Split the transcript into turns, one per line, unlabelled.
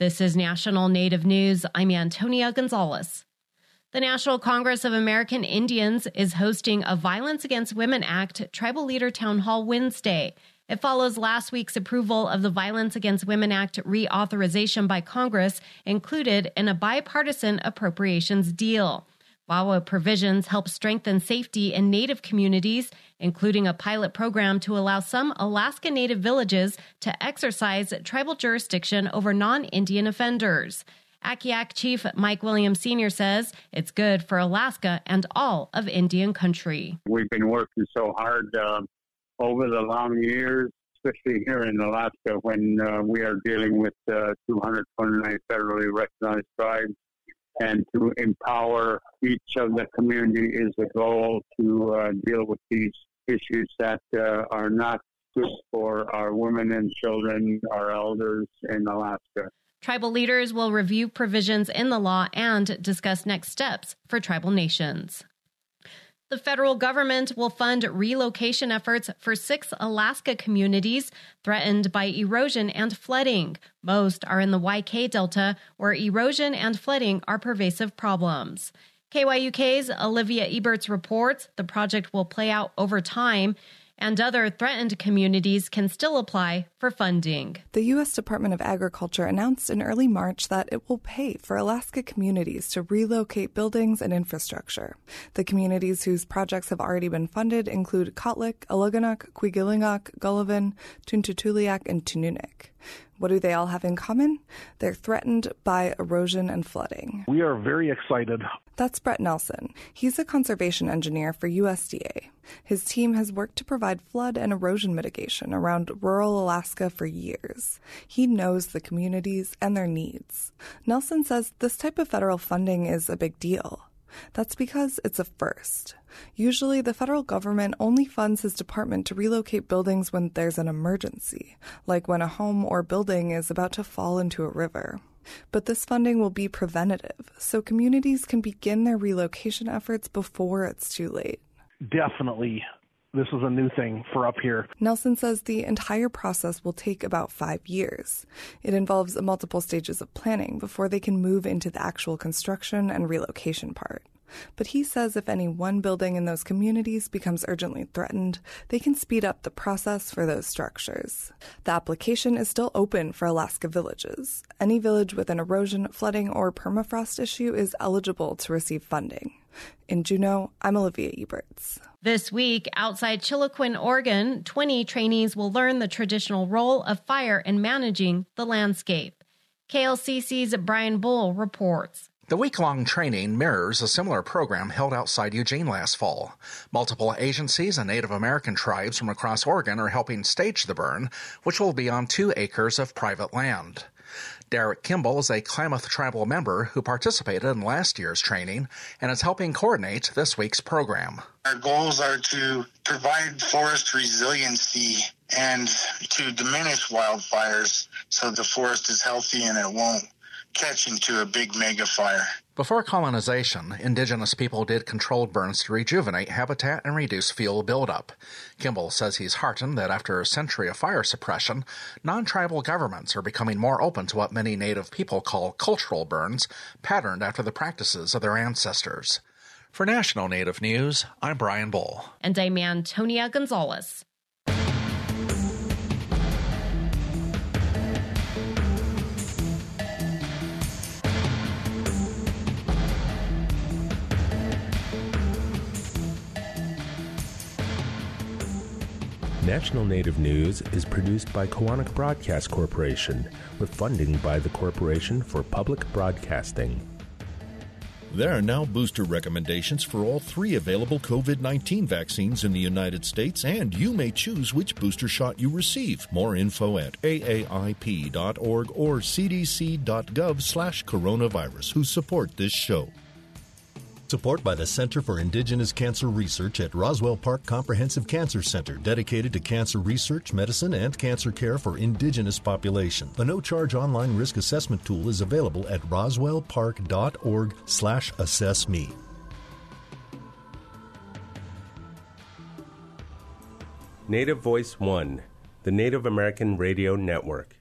This is National Native News. I'm Antonia Gonzalez. The National Congress of American Indians is hosting a Violence Against Women Act Tribal Leader Town Hall Wednesday. It follows last week's approval of the Violence Against Women Act reauthorization by Congress, included in a bipartisan appropriations deal. VAWA provisions help strengthen safety in Native communities, including a pilot program to allow some Alaska Native villages to exercise tribal jurisdiction over non Indian offenders. Akiak Chief Mike Williams Sr. says it's good for Alaska and all of Indian country.
We've been working so hard uh, over the long years, especially here in Alaska when uh, we are dealing with uh, 229 federally recognized tribes and to empower each of the community is the goal to uh, deal with these issues that uh, are not good for our women and children, our elders in Alaska.
Tribal leaders will review provisions in the law and discuss next steps for tribal nations. The federal government will fund relocation efforts for six Alaska communities threatened by erosion and flooding. Most are in the YK Delta, where erosion and flooding are pervasive problems. KYUK's Olivia Ebertz reports the project will play out over time and other threatened communities can still apply for funding.
The U.S. Department of Agriculture announced in early March that it will pay for Alaska communities to relocate buildings and infrastructure. The communities whose projects have already been funded include Kotlik, Alakanuk, Kwigillingok, Gullivan, Tuntutuliak, and Tununak. What do they all have in common? They're threatened by erosion and flooding.
We are very excited.
That's Brett Nelson. He's a conservation engineer for USDA. His team has worked to provide flood and erosion mitigation around rural Alaska for years. He knows the communities and their needs. Nelson says this type of federal funding is a big deal. That's because it's a first. Usually, the federal government only funds his department to relocate buildings when there's an emergency, like when a home or building is about to fall into a river. But this funding will be preventative, so communities can begin their relocation efforts before it's too late.
Definitely this is a new thing for up here.
Nelson says the entire process will take about five years. It involves multiple stages of planning before they can move into the actual construction and relocation part. But he says if any one building in those communities becomes urgently threatened, they can speed up the process for those structures. The application is still open for Alaska villages. Any village with an erosion, flooding, or permafrost issue is eligible to receive funding. In Juneau, I'm Olivia Ebertz.
This week, outside Chiloquin, Oregon, 20 trainees will learn the traditional role of fire in managing the landscape. KLCC's Brian Bull reports.
The week long training mirrors a similar program held outside Eugene last fall. Multiple agencies and Native American tribes from across Oregon are helping stage the burn, which will be on two acres of private land. Derek Kimball is a Klamath tribal member who participated in last year's training and is helping coordinate this week's program.
Our goals are to provide forest resiliency and to diminish wildfires so the forest is healthy and it won't catch to a big mega fire.
Before colonization, indigenous people did controlled burns to rejuvenate habitat and reduce fuel buildup. Kimball says he's heartened that after a century of fire suppression, non tribal governments are becoming more open to what many native people call cultural burns, patterned after the practices of their ancestors. For National Native News, I'm Brian Bull.
And I'm Antonia Gonzalez.
National Native News is produced by Koahnic Broadcast Corporation with funding by the Corporation for Public Broadcasting.
There are now booster recommendations for all three available COVID 19 vaccines in the United States, and you may choose which booster shot you receive. More info at aarp.org or cdc.gov slash coronavirus, who support this show. Support by the Center for Indigenous Cancer Research at Roswell Park Comprehensive Cancer Center, dedicated to cancer research, medicine, and cancer care for indigenous population. A no-charge online risk assessment tool is available at roswellpark.org slash assessme.
Native Voice One, the Native American Radio Network.